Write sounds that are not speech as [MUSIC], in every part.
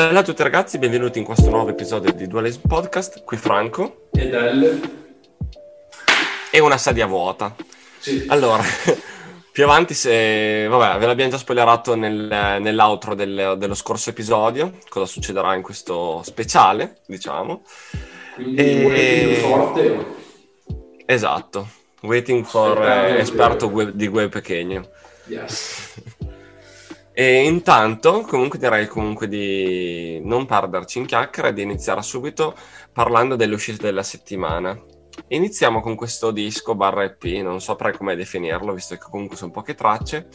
Bella a tutti ragazzi, benvenuti in questo nuovo episodio di Dualism Podcast, qui Franco ed Elle e una sedia vuota. Sì. Allora, [LAUGHS] più avanti se... vabbè, ve l'abbiamo già spoilerato nel, nell'outro del, dello scorso episodio, cosa succederà in questo speciale, diciamo. Quindi e... forte. Esatto, waiting for eh, esperto web, di web pequeño. Yes. [LAUGHS] E intanto, comunque direi comunque di non perderci in chiacchiere e di iniziare subito parlando delle uscite della settimana. Iniziamo con questo disco barra EP, non saprei come definirlo, visto che comunque sono poche tracce.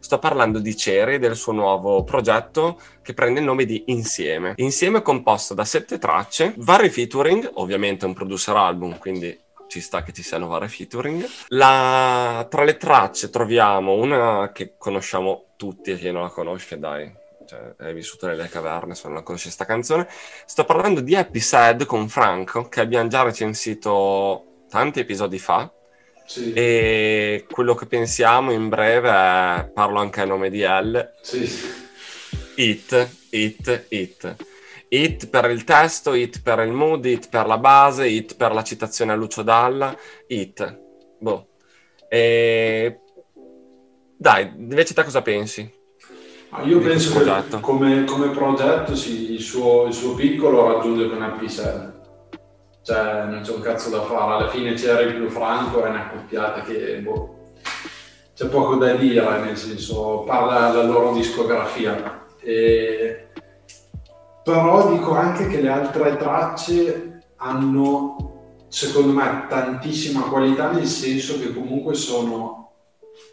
Sto parlando di Ceri e del suo nuovo progetto che prende il nome di Insieme. Insieme è composto da sette tracce, vari featuring, ovviamente un producer album, quindi ci sta che ci siano vari featuring. La... Tra le tracce troviamo una che conosciamo tutti e chi non la conosce, dai, cioè, hai vissuto nelle caverne, se non la conosci questa canzone. Sto parlando di Happy Sad con Franco, che abbiamo già recensito tanti episodi fa. Sì. E quello che pensiamo in breve è, parlo anche a nome di L, sì. It, It, It. Hit per il testo, hit per il mood, hit per la base, hit per la citazione a Lucio Dalla, hit. Boh. E... Dai, invece te cosa pensi? Ah, io penso che come, come, progetto sì, il, suo, il, suo, piccolo raggiunge con Sad. Cioè, non c'è un cazzo da fare. Alla fine c'era il più franco, è una coppiata che boh, c'è poco da dire, nel senso, parla della loro discografia. E però dico anche che le altre tracce hanno secondo me tantissima qualità nel senso che comunque sono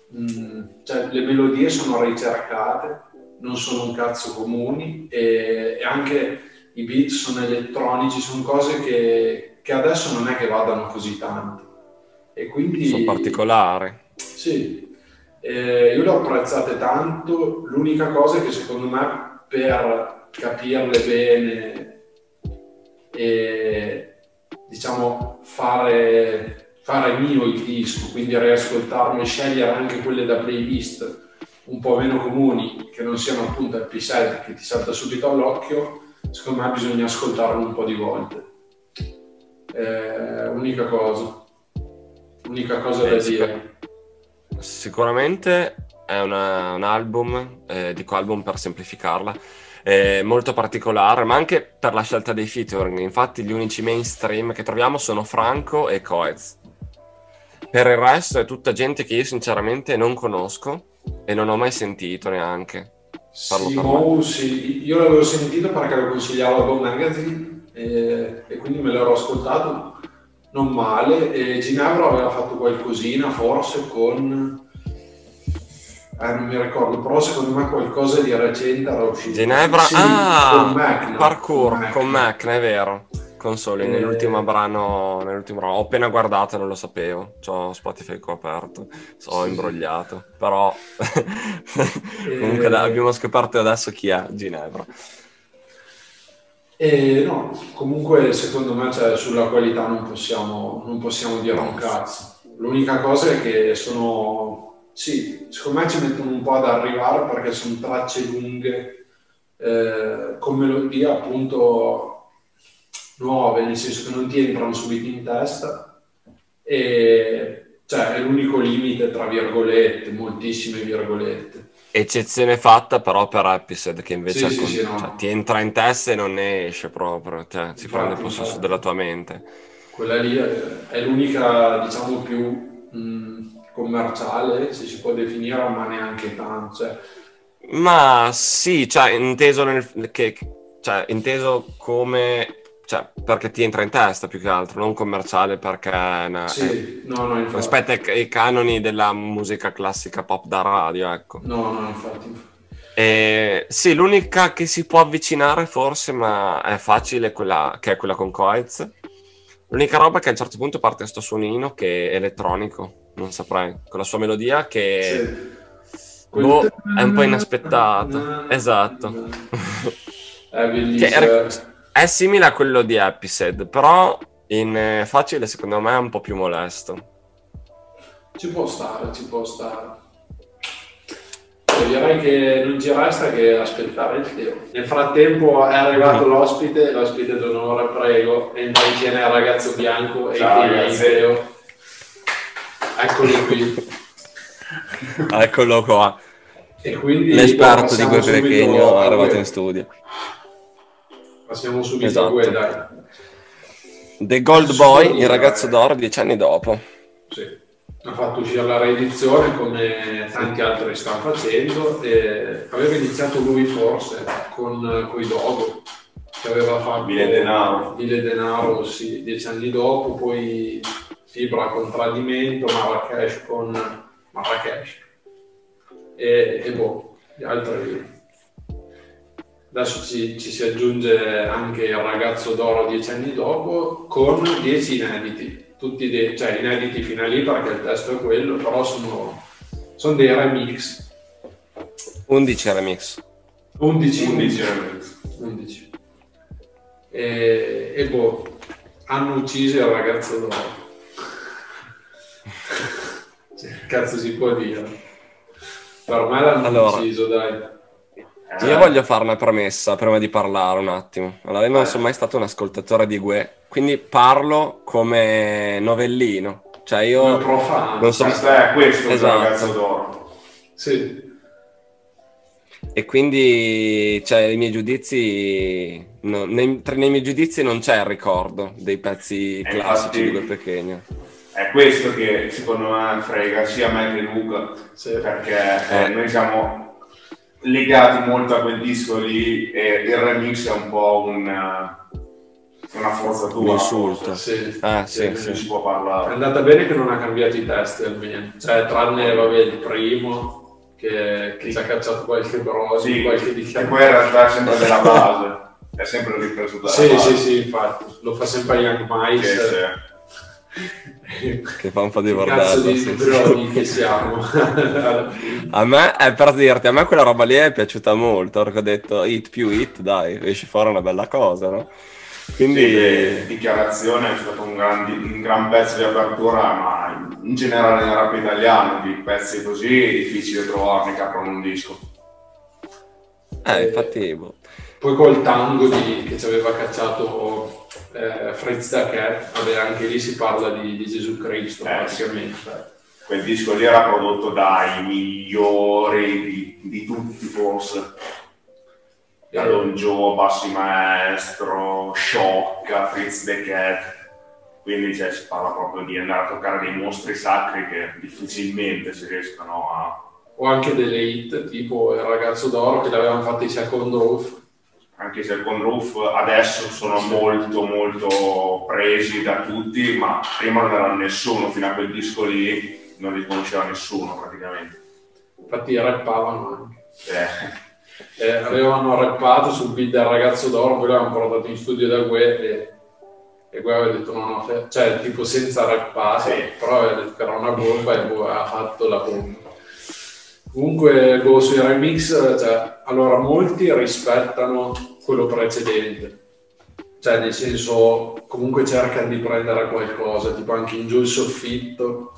mh, mm, cioè le melodie sono ricercate non sono un cazzo comuni e, e anche i beat sono elettronici sono cose che, che, adesso non è che vadano così tanto. E quindi sono particolari. Sì. Eh, io le ho apprezzate tanto. L'unica cosa è che secondo me per capirle bene e diciamo fare, fare mio il disco, quindi riascoltarlo e scegliere anche quelle da playlist un po' meno comuni, che non siano appunto happy sad che ti salta subito all'occhio, secondo me bisogna ascoltarlo un po' di volte. Eh, unica cosa, unica cosa eh, da dire. Sicuramente è una, un album, eh, dico album per semplificarla, eh, molto particolare, ma anche per la scelta dei featuring. Infatti, gli unici mainstream che troviamo sono Franco e Coez. Per il resto è tutta gente che io sinceramente non conosco e non ho mai sentito neanche. Parlo sì, Mo, sì, io l'avevo sentito perché lo consigliavo a Go Magazine e, e quindi me l'ero ascoltato non male. E Ginevra aveva fatto qualcosina forse con eh, non mi ricordo, però secondo me qualcosa di recente era uscito. Ginevra, sì, ah, con Mac, no? parkour, con Mac, con Mac è vero. Console, e... Eh. nell'ultimo brano, nell'ultimo brano, ho appena guardato, non lo sapevo, ho Spotify qua aperto, ho sì. imbrogliato, però [LAUGHS] e... comunque da, abbiamo scoperto adesso chi è Ginevra. E no, comunque secondo me cioè, sulla qualità non possiamo, non possiamo dire un cazzo. L'unica cosa è che sono sì, secondo me ci mettono un po' ad arrivare perché sono tracce lunghe eh, con melodia appunto nuove, nel senso che non ti entrano subito in testa e cioè è l'unico limite tra virgolette, moltissime virgolette. Eccezione fatta però per Episode che invece sì, con... sì, no. cioè, ti entra in testa e non ne esce proprio, cioè, si prende possesso della tua mente. Quella lì è, è l'unica diciamo più... Mh, commerciale, se si può definire, ma neanche tanto. Cioè... Ma sì, cioè, inteso, nel, che, cioè, inteso come... Cioè, perché ti entra in testa più che altro, non commerciale perché... Una, sì, eh, no, no, infatti. Rispetto ai, ai, canoni della musica classica pop da radio, ecco. No, no, infatti. Eh, sì, l'unica che si può avvicinare forse, ma è facile, quella, che è quella con Coez. L'unica roba è che a un certo punto parte questo suonino che è elettronico non saprei, con la sua melodia che sì. boh, è un po' inaspettata. [LAUGHS] Esatto. È bellissimo. È, simile a quello di Episode, però in eh, facile secondo me è un po' più molesto. Ci può stare, ci può stare. Direi che non ci resta che aspettare il Teo. Nel frattempo è arrivato l'ospite, l'ospite d'onore, prego, entra in scena il ragazzo bianco Ciao, e il Teo. Eccolo qui. Eccolo qua. E quindi L'esperto di quel pequeño è arrivato in studio. Passiamo subito esatto. a Gue, dai. The Gold Boy, il ragazzo d'oro, dieci anni dopo. Sì ha fatto uscire la reedizione come tanti altri stanno facendo e aveva iniziato lui forse con, con i Dogo che aveva fatto Vile Denaro Vile Denaro sì, dieci anni dopo poi Fibra con Tradimento Marrakesh con Marrakesh e, e boh gli altri adesso ci, ci, si aggiunge anche il ragazzo d'oro dieci anni dopo con dieci inediti tutti dei, cioè inediti fino a lì perché il testo è quello, però sono, sono dei remix. 11 remix. 11, 11 remix. 11. E, e boh, hanno ucciso il ragazzo d'oro. Cioè, cazzo si può dire? Per me l'hanno allora, ucciso, dai. Io voglio fare una premessa prima di parlare un attimo. Allora, io non sono mai stato un ascoltatore di Gue, quindi parlo come novellino. Cioè io... Come profano. Non so... È questo esatto. il ragazzo d'oro. Sì. E quindi, cioè, i miei giudizi... No, nei, tra nei miei giudizi non c'è il ricordo dei pezzi e classici di Gue Pechegno. È questo che secondo me frega sia me che Luca, sì. perché eh. noi siamo legati molto a quel disco lì e il remix è un po' un, una forzatura. Un insulto. Sì, ah, sì, sì. si può parlare. È andata bene che non ha cambiato i testi almeno, cioè tranne vabbè, il primo che, che ci ha cacciato qualche brosi, sì, qualche diciamo. E poi in realtà è sempre della base, è sempre ripreso dalla sì, base. Sì, sì, infatti, lo fa sempre Young Mice. Sì, sì che fa un po' di. Cazzo di broni che siamo. [LAUGHS] a me, è per dirti, a me quella roba lì è piaciuta molto, perché ho detto hit più hit, dai, esce fuori una bella cosa, no? Quindi... Sì, dichiarazione è stato un gran, un gran, pezzo di apertura, ma in generale nel rap italiano di pezzi così è difficile trovarne che aprono un disco. Eh, infatti... Boh. Poi col tango di, che ci aveva cacciato eh, Fritz da Cat, vabbè, anche lì si parla di, di Gesù Cristo eh, praticamente. Quel disco lì era prodotto dai migliori di, di tutti forse. Da Don Joe, Bassi Maestro, Sciocca, Fritz the Cat. Quindi cioè, si parla proprio di andare a toccare dei mostri sacri che difficilmente si riescono a... O anche delle hit, tipo Il ragazzo d'oro che l'avevano fatto i Second Roof anche se con Roof adesso sono molto molto presi da tutti, ma prima non era nessuno, fino a quel disco lì non li conosceva nessuno praticamente. Infatti rappavano anche. Eh. Eh, avevano rappato sul beat del ragazzo d'oro, poi l'avevano portato in studio da Gue e, e Gue aveva detto no, no, cioè tipo senza rappare, sì. però aveva detto che era una bomba e Gue ha fatto la bomba. Comunque, boh, sui remix, cioè, allora molti rispettano quello precedente. Cioè, nel senso, comunque cercano di prendere qualcosa, tipo anche in giù il soffitto,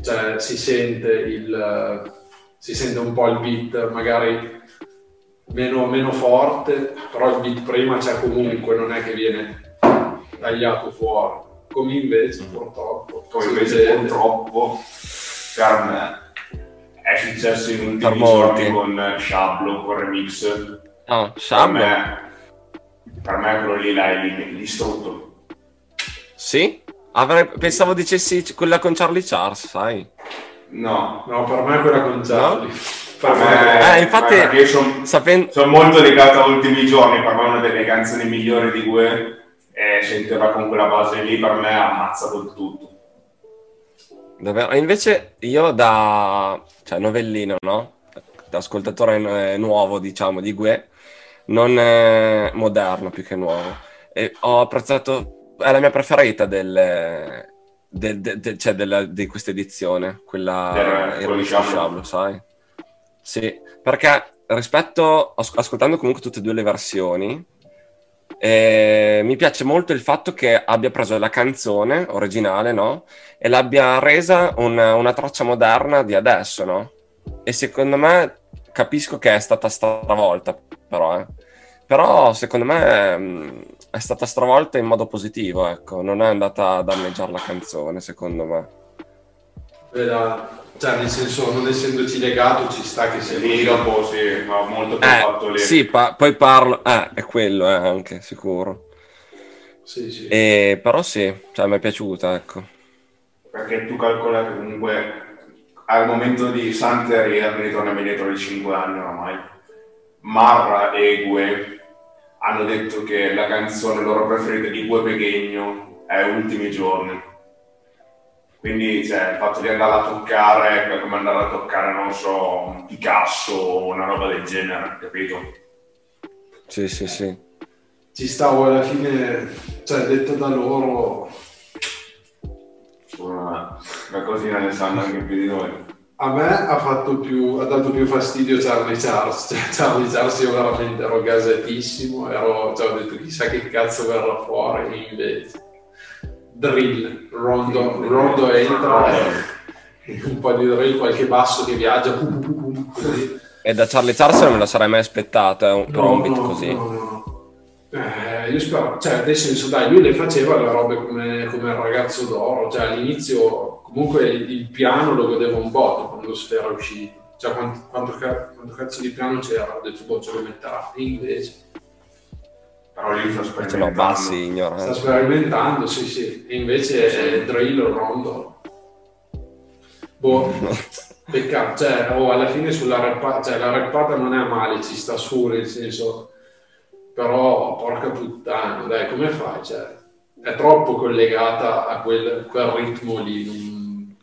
cioè si sente, il, si sente un po' il beat, magari meno, meno forte, però il beat prima c'è comunque, non è che viene tagliato fuori. Come invece, purtroppo. Come invece, purtroppo, per me è successo in ultimi giorni con Shablo, con Remix. No, Shablo? Per me, per me quello lì l'hai distrutto. Sì? Avrei, pensavo dicessi quella con Charlie Charles, sai? No. No, per me quella con Charlie. No? Per me, eh, infatti, sono sapen... son molto legato a ultimi giorni, per me è una delle canzoni migliori di Gue e sentirla con quella base lì per me ha ammazzato tutto. Davvero? Invece io da cioè, novellino, no? Da ascoltatore nuovo, diciamo, di Gue, non moderno più che nuovo. E ho apprezzato, è la mia preferita del, del, del, cioè della, di questa edizione, quella Ironico sai? Sì, perché rispetto, ascoltando comunque tutte e due le versioni, e mi piace molto il fatto che abbia preso la canzone originale, no? E l'abbia resa una, una traccia moderna di adesso, no? E secondo me capisco che è stata stravolta, però, eh. però secondo me mh, mm, è stata stravolta in modo positivo, ecco, non è andata a danneggiare la canzone, secondo me. Beh, cioè, nel senso, non essendoci legato, ci sta che sia lì dopo, sì, ma molto più eh, fatto lì. Sì, pa- poi parlo, eh, è quello, eh, anche, sicuro. Sì, sì. E, però sì, cioè, mi è piaciuta, ecco. Perché tu calcola che comunque al momento di Santeria, mi ritorniamo indietro di 5 anni oramai, Marra e Gue hanno detto che la canzone loro preferita di Gue Pechegno è Ultimi Giorni quindi cioè, il fatto di andare a toccare è come andare a toccare, non so, un Picasso o una roba del genere, capito? Sì, sì, sì. Ci stavo alla fine, cioè detto da loro... Una, una cosina ne sanno anche più di noi. A me ha, fatto più, ha dato più fastidio Charlie Charles, cioè Charlie Charles io veramente ero gasatissimo, ero, cioè, ho detto chissà che cazzo verrà fuori invece drill, rondo, rondo entra, e un po' di drill, qualche basso che viaggia, pum, pum, pum, così. E da Charlie Charles non me lo sarei mai aspettato, eh, un, no, un beat no, così. No, no. Eh, io spero, cioè nel senso dai, lui le faceva le robe come, come il ragazzo d'oro, cioè all'inizio comunque il, il piano lo godeva un botto quando Sfera è uscito, cioè quanto, quanto, quanto cazzo di piano c'era, ho detto boh ce lo metterà, invece però lì sta sperimentando. No, bassi, ignorante. Sta sperimentando, sì, sì. E invece sì. è drill rondo. Boh, [LAUGHS] peccato. Cioè, oh, alla fine sulla rappata, cioè la rappata non è male, ci sta su, nel senso... Però, porca puttana, dai, come fai? Cioè, è troppo collegata a quel, quel ritmo lì.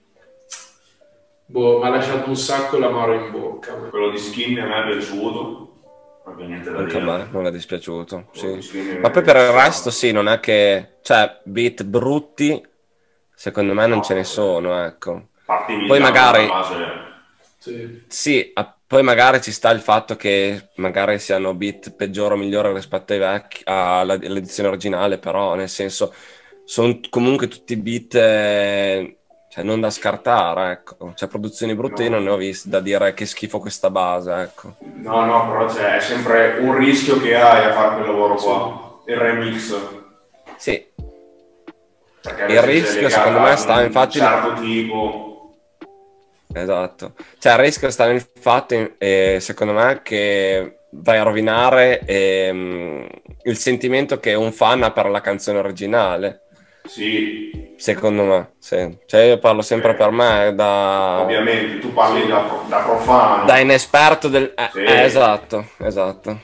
Boh, mi ha lasciato un sacco l'amaro in bocca. Quello di Skin a me è piaciuto anche a me non è dispiaciuto. Sì. Ma poi per il resto, sì, non è che. cioè, beat brutti, secondo me non no, ce ne sono, ecco. Poi magari. Sì. sì, poi magari ci sta il fatto che magari siano beat peggiori o migliori rispetto ai vecchi, all'edizione originale, però nel senso sono comunque tutti beat eh, cioè, non da scartare, ecco. Cioè, produzioni brutte no. io non ne ho viste da dire che schifo questa base, ecco. No, no, però c'è sempre un rischio che hai a fare quel lavoro qua, il remix. Sì. Perché il rischio secondo me sta infatti... Un certo tipo. Esatto. Cioè, il rischio sta nel fatto, eh, secondo me, che vai a rovinare eh, il sentimento che un fan ha per la canzone originale. Sì, Secondo me, sì. Cioè io parlo sempre eh, per me da... Ovviamente, tu parli sì. da, da, profano. Da inesperto del... Eh, sì. eh, esatto, esatto.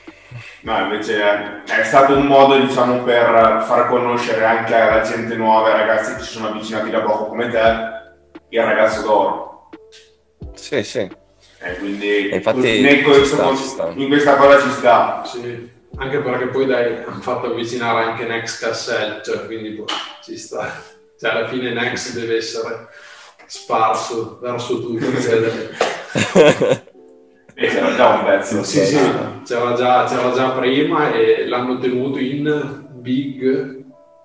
No, invece è, è, stato un modo, diciamo, per far conoscere anche alla gente nuova, ai ragazzi che si sono avvicinati da poco come te, il ragazzo d'oro. Sì, sì. E quindi e infatti questo, sta, sta. in questa cosa ci sta. Sì. Anche perché poi dai, hanno fatto avvicinare anche Next Cassell, cioè, quindi boh, ci sta. Cioè, alla fine Next deve essere sparso verso tutti. [LAUGHS] e c'era già un pezzo. Sì, sì, c'era già, c'era già prima e l'hanno tenuto in Big.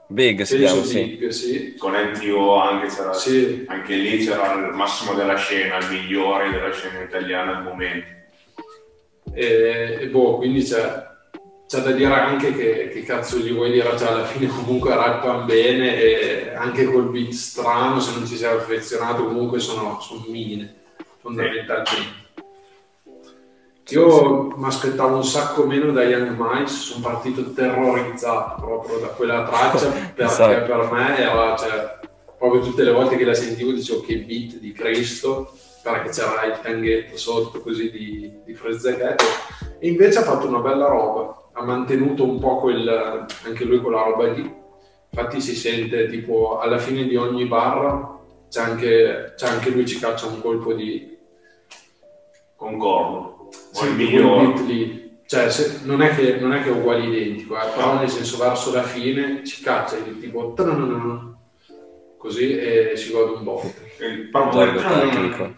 Big si chiama, sì. sì. Con NTO anche, c'era, sì. anche lì c'era il massimo della scena, il migliore della scena italiana al momento. E, e boh, quindi c'è c'è da dire anche che, che cazzo gli vuoi dire, cioè alla fine comunque rappano bene e anche col beat strano, se non ci sei affezionato, comunque sono, sono mine, fondamentalmente. Io mi aspettavo un sacco meno da Young Mice, sono partito terrorizzato proprio da quella traccia, [LAUGHS] perché esatto. per me era, cioè, proprio tutte le volte che la sentivo dicevo che beat di Cristo, perché c'era il tanghetto sotto così di, di frezzechetto, e invece ha fatto una bella roba ha mantenuto un po' quel, anche lui quella roba lì. Infatti si sente tipo alla fine di ogni barra c'è anche, c'è anche lui ci caccia un colpo di... Concordo. Sì, lì. Cioè, se, non, è che, non, è che, è uguale identico, eh, però nel senso verso la fine ci caccia il tipo così e si gode un po'. Il tecnico.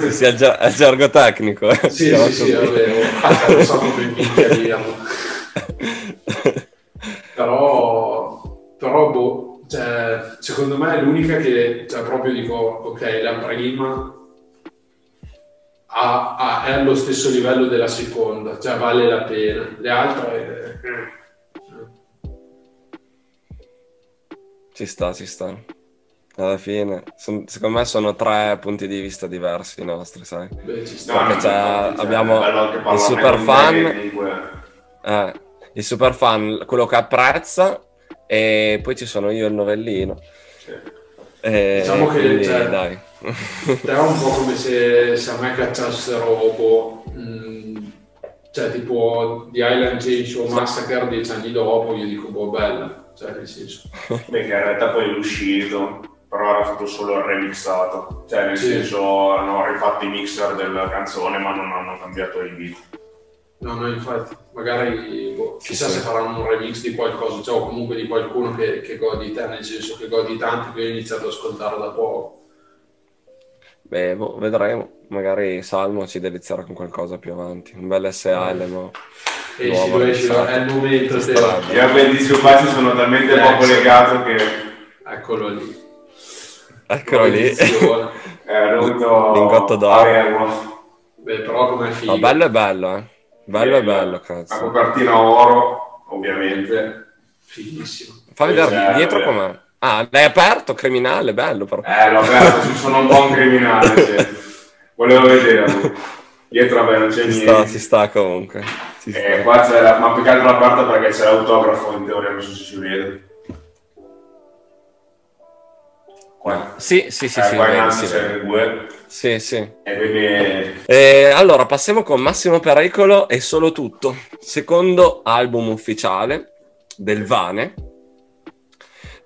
sì, [LAUGHS] sì, è, gi- è gergo tecnico. Eh. Sì, sì, sì, vabbè, non so come però, però boh, cioè, secondo me è l'unica che, cioè, proprio dico, ok, la prima ha, ha, è allo stesso livello della seconda, cioè vale la pena. Le altre... Eh, ci sta, ci sta. Alla fine, son, secondo me sono tre punti di vista diversi i nostri, sai? Beh, ci sta. Perché c'è, abbiamo il super fan, eh, il super fan, quello che apprezza, e poi ci sono io il novellino. Sì. E, diciamo che quindi, cioè, dai. È un po' come se, se a me cacciassero boh, mh, cioè tipo di Island Change o Massacre dieci anni dopo, io dico boh bella, cioè nel senso. Beh, che in realtà poi è uscito, però era stato solo remixato, cioè nel sì. senso hanno rifatto i mixer della canzone ma non hanno cambiato il beat. No, no, infatti, magari boh, chissà sì. se faranno un remix di qualcosa, cioè, o comunque di qualcuno che, che godi te, nel senso che godi tanto che ho iniziato ad ascoltare da poco. Beh, boh, vedremo. Magari Salmo ci delizierà con qualcosa più avanti. Un bel SAL, eh. no? E nuovo, ci è il momento del... Io a disoccuparsi sono talmente eh, poco legato che... Eccolo lì. Eccolo lì. [LAUGHS] È venuto... Lingotto d'oro. Beh, però come figo. No, bello è bello, eh. Bello e bello, cazzo. La copertina oro, ovviamente. Fighissimo. Fa vedere dietro com'è. Ah, l'hai aperto, criminale, bello però. Eh, l'ho aperto, sono un buon criminale. Cioè. Volevo vederlo. Dietro, vabbè, non c'è si niente. Sta, si sta comunque. Si eh, qua c'è la, ma più che altro la parte perché c'è l'autografo in teoria, non so se si vede. Qua. Sì, sì, sì, eh, sì. Qua in alto c'è il. Sì, sì. E quindi... eh, allora, passiamo con Massimo Pericolo e Solo Tutto, secondo album ufficiale del Vane,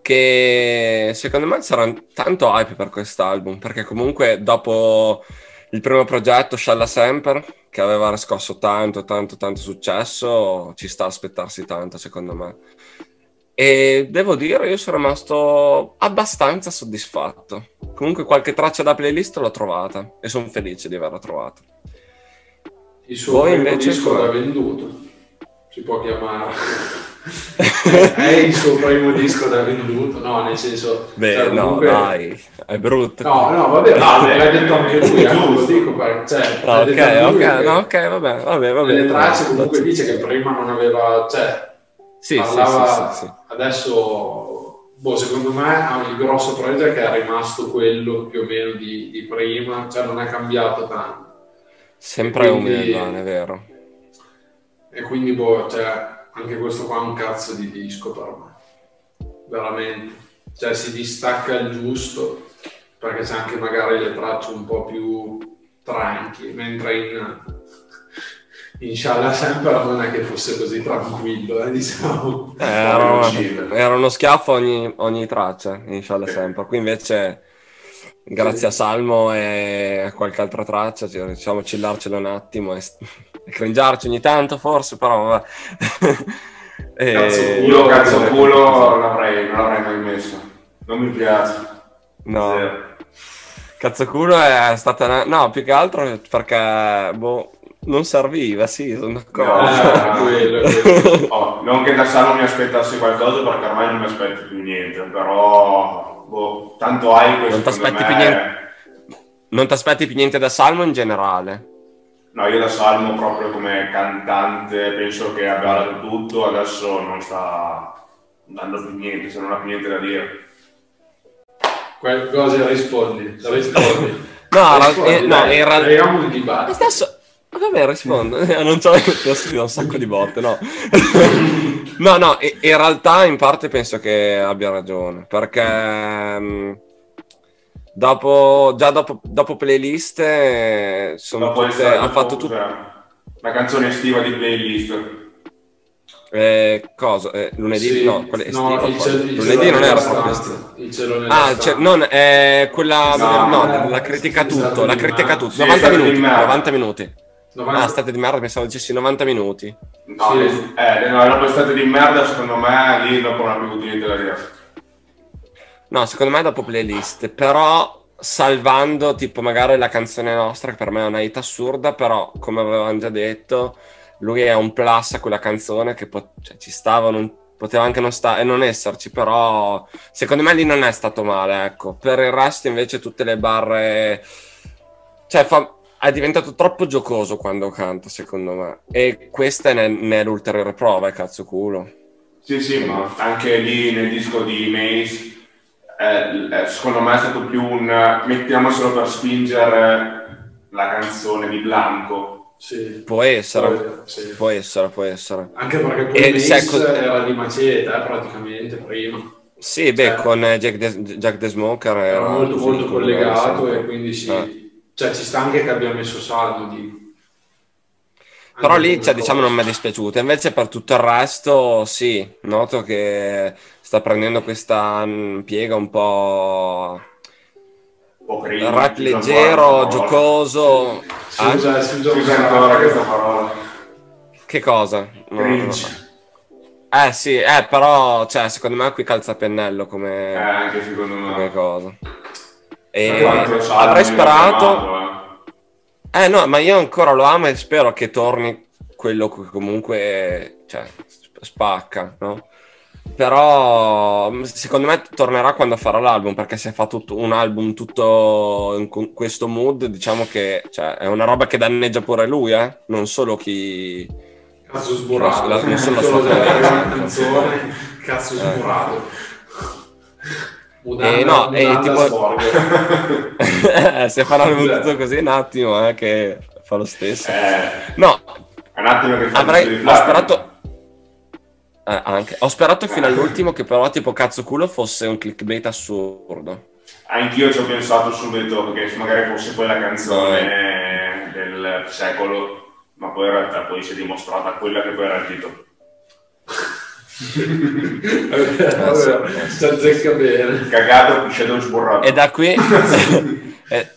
che secondo me sarà tanto hype per quest'album, perché comunque dopo il primo progetto, Shalla Semper, che aveva riscosso tanto, tanto, tanto successo, ci sta a aspettarsi tanto, secondo me. E devo dire, io sono rimasto abbastanza soddisfatto. Comunque qualche traccia da playlist l'ho trovata e sono felice di averla trovata. Il suo Voi invece disco l'ha venduto, si può chiamare. È il suo primo disco da venduto, no, nel senso... Beh, cioè, comunque... no, dai, è brutto. No, no, vabbè, no, l'ha detto anche lui, eh, lo dico, cioè, no, ok, ok, no, ok, vabbè, vabbè, vabbè. Nelle tracce comunque dice che prima non aveva, cioè, sì, parlava, sì, sì, adesso, boh, secondo me il grosso problema è che è rimasto quello più o meno di, di prima, cioè non è cambiato tanto. Sempre quindi, umile, è vero. E quindi, boh, cioè, anche questo qua è un cazzo di disco per me, veramente. Cioè si distacca il giusto, perché c'è anche magari le tracce un po' più tranqui, mentre in Inshallah sempre non è che fosse così tranquillo, eh, diciamo. Eh, era, era, uno schiaffo ogni, ogni traccia, Inshallah okay. sempre. Qui invece, grazie a Salmo e a qualche altra traccia, diciamo chillarcelo un attimo e, [LAUGHS] e cringiarci ogni tanto forse, però vabbè. [LAUGHS] e... Cazzo culo, cazzo culo non l'avrei, non l'avrei mai messo. Non mi piace. No. Zero. Cazzo culo è stata... No, più che altro perché, boh non serviva, sì, sono d'accordo. No, [LAUGHS] quello, quello. Oh, non che da Sano mi aspettassi qualcosa perché ormai non mi aspetto più niente, però boh, tanto hai questo. Non ti aspetti, me... niente... aspetti più niente da Salmo in generale? No, io da Salmo proprio come cantante penso che abbia dato tutto, adesso non sta dando più niente, se non ha più niente da dire. Qualcosa rispondi, rispondi. [LAUGHS] no, rispondi, eh, no, era... un dibattito. Stesso Vabbè, rispondo. [LAUGHS] non c'ho un sacco di botte, no. [LAUGHS] no, no, in realtà in parte penso che abbia ragione, perché um, dopo, già dopo, dopo playlist eh, sono dopo tutte, ha fatto tutto... La canzone estiva di playlist. Eh, cosa? Eh, lunedì? Sì, no, quella no, il cielo, il lunedì non era proprio estivo. Ah, cioè, non, è quella... No, no, la critica tutto, la critica tutto. 90 minuti, 90 minuti. 90... Ah, state di merda, pensavo dicessi 90 minuti. No, sì. eh, no, erano state di merda, secondo me lì dopo non avuto niente da dire. No, secondo me dopo playlist, però salvando tipo magari la canzone nostra, che per me è una hit assurda, però come avevamo già detto, lui è un plus a quella canzone che po- cioè, ci stava, non, poteva anche non, sta- e non esserci, però secondo me lì non è stato male, ecco. Per il resto invece tutte le barre... Cioè, fa, è diventato troppo giocoso quando canta, secondo me. E questa ne, ne è l'ulteriore prova, è cazzo culo. Sì, sì, ma anche lì nel disco di Mace, eh, secondo me è stato più un mettiamocelo per spingere la canzone di Blanco. Sì. Può essere, può, sì. può essere, può essere. Anche perché poi Mace secco... era di Maceta, eh, praticamente, prima. Sì, beh, cioè, con Jack the, Jack the Smoker era, era molto, molto collegato e quindi sì. Eh cioè ci sta anche che abbia messo saldo di... Però lì, cioè, diciamo, non mi è dispiaciuto. Invece per tutto il resto, sì, noto che sta prendendo questa mm, piega un po'... Un po' rap leggero, giocoso. Si eh? usa, si usa, ancora questa parola. Che cosa? No, no. Eh sì, eh, però, cioè, secondo me qui calza pennello come, eh, anche secondo me. come cosa. E avrei sperato... Eh. eh no, ma io ancora lo amo e spero che torni quello che comunque cioè, spacca, no? Però secondo me tornerà quando farà l'album perché se fa tutto, un album tutto in questo mood diciamo che cioè, è una roba che danneggia pure lui, eh? non solo chi... Cazzo sburrato. La, non [LAUGHS] solo la sua canzone, cazzo sburrato. Eh. Udanda, eh, no, è tipo... [LAUGHS] se faranno tutto così un attimo eh, che fa lo stesso. Eh, no, un attimo che fa avrei, ho sperato... Eh, anche. Ho sperato fino all'ultimo che però tipo cazzo culo fosse un clickbait assurdo. Anch'io ci ho pensato subito che magari fosse quella canzone del secolo, ma poi in realtà poi si è dimostrata quella che poi era il titolo vabbè, ci azzecca bene. Cagato, pisciato sborrato. E da qui... [LAUGHS] e...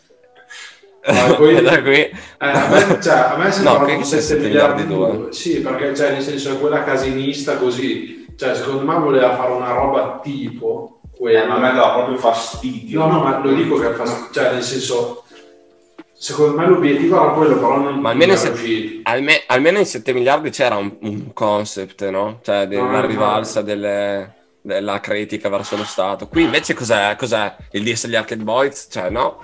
Ah, poi, [LAUGHS] e da qui... Eh, a me, cioè, a me sembra no, 7 miliardi due. Sì, perché cioè, nel senso è quella casinista così. Cioè, secondo me voleva fare una roba tipo quella. Eh, ma a me dava proprio fastidio. No, no, ma lo dico che fa, cioè, nel senso Secondo me l'obiettivo era quello, però non Ma almeno, se, alme, almeno in 7 miliardi c'era un, un concept, no? Cioè della no, rivalsa no. delle, della critica verso lo Stato. Qui invece cos'è? cos'è? Il diss agli Arcade Boys? Cioè no?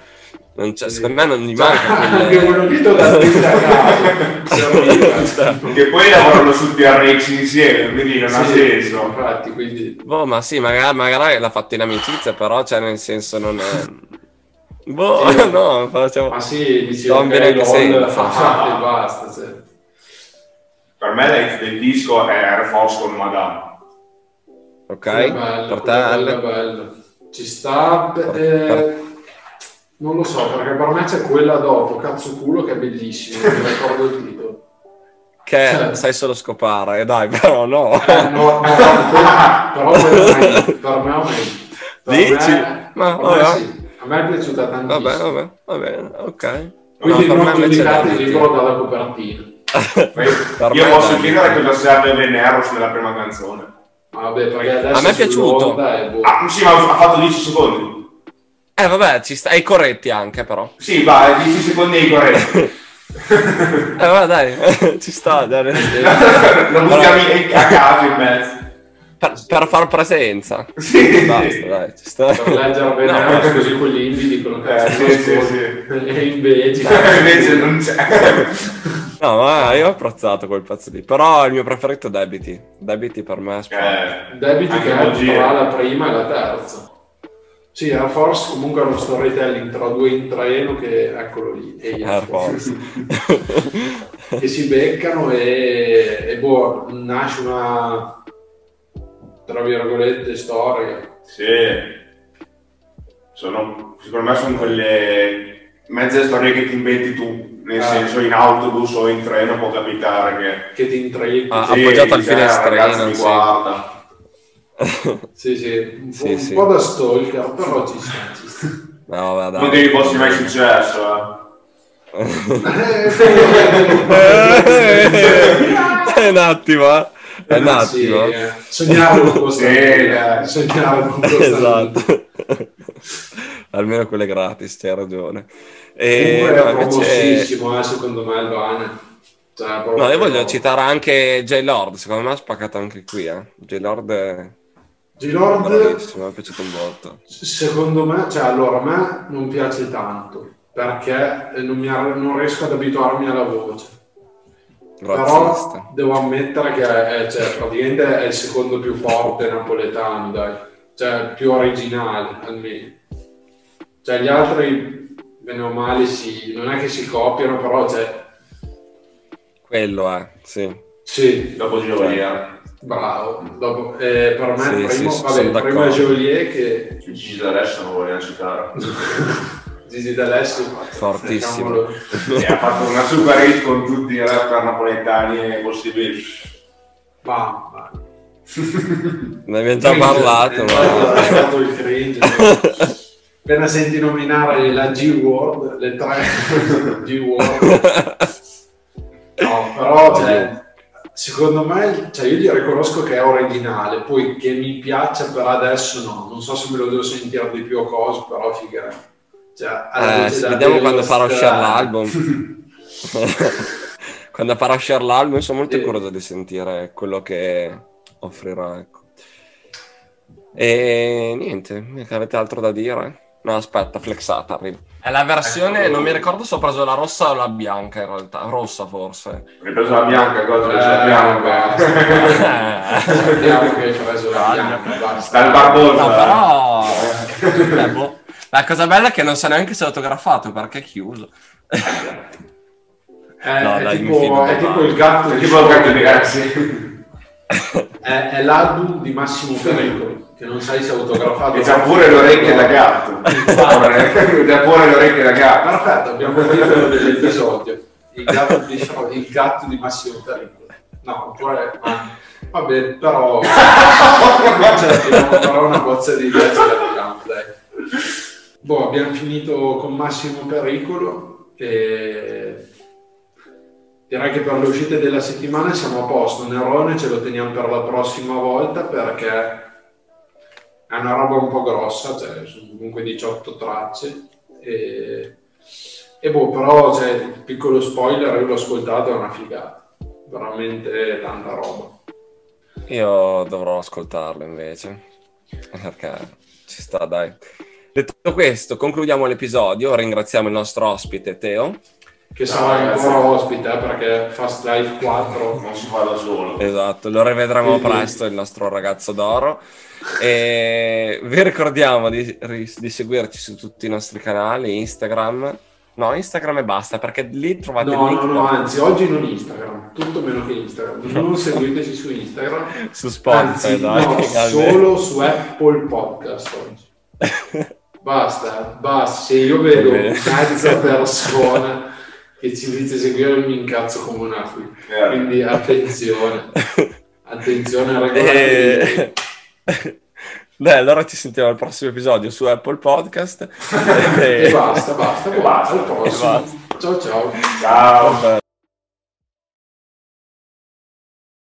Sì. Secondo me non gli manca quelle... quello lì da [LAUGHS] Che poi lavorano su TRX insieme, quindi non sì, ha senso. Infatti, quindi... Boh, ma sì, magari, magari l'ha fatto in amicizia, però cioè nel senso non è... Boh, sì. [LAUGHS] no, facciamo... Ma sì, dicevo bene che sei... e basta, sì. Per me il disco è Air Force con Madame. Ok, bello, per bello, bello. Ci sta... Per, eh, per... Non lo so, perché per me c'è quella dopo, cazzo culo, che è bellissima, non mi ricordo il titolo. Che cioè... sai solo scopare, dai, però no. Eh, no, no, però per me, per me, per Dici? Me, ma, per me sì. A me è piaciuta tantissimo. Vabbè, vabbè, va bene, ok. Quindi no, non giudicate il ricordo dalla copertina. [LAUGHS] Io posso chiedere cosa serve Veneros nella prima canzone. Vabbè, perché adesso a me è piaciuto. Boh. Ah, sì, ma ha fatto 10 secondi. Eh, vabbè, ci sta. Ai corretti anche, però. Sì, va, 10 secondi ai corretti. [LAUGHS] eh, vabbè, dai, [LAUGHS] ci sta. Dai. Lo buttiamo a caso in mezzo per, per far presenza. Sì, Basta, sì. dai, ci sta. Per leggere bene no, anche così quelli indie dicono che eh, sì, sì, sì. e [LAUGHS] invece... invece non c'è. No, ma io ho apprezzato quel pezzo lì. Però il mio preferito è Debiti. Debiti per me è eh, Debiti che è la prima e la terza. Sì, Air Force comunque è uno storytelling tra due in treno che eccolo lì. E Air Force. [LAUGHS] che si beccano e, e boh, nasce una tra virgolette, storia. Sì, sono, secondo me sono quelle mezze storie che ti inventi tu, nel eh. senso in autobus o in treno può capitare che... Che ti intrighi. Ah, sì, appoggiato al finestrino, mi sì. guarda. [LAUGHS] sì, sì, un, sì, po', sì. un po' da stalker, però ci sta, ci sta. No, vabbè, non che mi fosse mai successo, eh. [LAUGHS] [LAUGHS] un attimo, eh è un attimo. [LAUGHS] Eh. Sognare con costanza. sì, sognare con costanza. Esatto. [LAUGHS] Almeno quelle gratis, c'hai ragione. E, Comunque è famosissimo, eh, secondo me, il Bane. Cioè. No, io voglio citare anche J-Lord, secondo me ha spaccato anche qui, eh. J-Lord è... Bravissimo, mi è piaciuto un botto. Secondo me, cioè, allora, a me non piace tanto, perché non, mi, non riesco ad abituarmi alla voce. Razzista. Però devo ammettere che è, cioè, praticamente è il secondo più forte napoletano, dai. Cioè, più originale, almeno. Cioè, gli altri, bene o male, sì, non è che si copiano, però cioè... Quello è, sì. Sì. Dopo Geolier. Bravo. Dopo, eh, per me sì, primo, sì, vabbè, primo è Geolier che... Gigi adesso non voglio citare. [LAUGHS] Gigi D'Alessio fortissimo. E ha fatto una super hit con tutti i rapper napoletani possibili. Ma, ne abbiamo già parlato ma... ha fatto il cringe appena senti nominare la G-Word le tre [LAUGHS] G-Word no però cioè, secondo me cioè, io gli riconosco che è originale poi che mi piaccia per adesso no. Non so se me lo devo sentire di più o cose però figurati cioè, eh, vediamo quando farà uscire l'album. [LAUGHS] quando farà uscire l'album sono molto curioso di sentire quello che offrirà. Ecco. E niente, avete altro da dire? No, aspetta, flexata arriva. È la versione, ecco. non mi ricordo se ho preso la rossa o la bianca in realtà, rossa forse. Hai preso la bianca, cosa che sappiamo? Sappiamo che hai preso la bianca, Dal barbosa. No, però... La cosa bella è che non sa neanche se è autografato perché è chiuso. Eh, no, è, dai, tipo, è tipo il gatto, è tipo il gatto di ragazzi. [LAUGHS] è, è l'album di Massimo Pericolo che non sai se è autografato. E c'ha pure le orecchie da gatto. c'ha [LAUGHS] pure le orecchie da gatto. Perfetto, abbiamo il titolo dell'episodio. Il gatto di, il gatto di Massimo Pericolo. No, oppure... Ma, vabbè, però... [LAUGHS] cioè, però una bozza di idea ce la dai. Boh, abbiamo finito con Massimo Pericolo e direi che per le uscite della settimana siamo a posto. Nerone ce lo teniamo per la prossima volta perché è una roba un po' grossa, cioè sono comunque 18 tracce e, e boh, però cioè, piccolo spoiler, io l'ho ascoltato, è una figata, veramente tanta roba. Io dovrò ascoltarlo invece, [LAUGHS] perché ci sta, dai. Detto questo, concludiamo l'episodio. Ringraziamo il nostro ospite Teo. Che sarà ancora ospite eh, perché Fast Life 4 non si fa da solo. Esatto, lo rivedremo presto, il nostro ragazzo d'oro. E vi ricordiamo di, di, seguirci su tutti i nostri canali, Instagram. No, Instagram e basta, perché lì trovate no, il link. No, no, anzi, oggi non Instagram, tutto meno che Instagram. [LAUGHS] Non seguiteci su Instagram. su Spotify, anzi, dai. No, solo su Apple Podcast oggi. [LAUGHS] Basta, basta. Se io vedo mezza [LAUGHS] persona che ci inizia a seguire, mi incazzo come un aquila. Yeah. Quindi attenzione, [LAUGHS] attenzione a regolare. Eh... [LAUGHS] Dai, allora ci sentiamo al prossimo episodio su Apple Podcast. e, basta, basta. E basta. Al prossimo. Ciao, ciao. Ciao.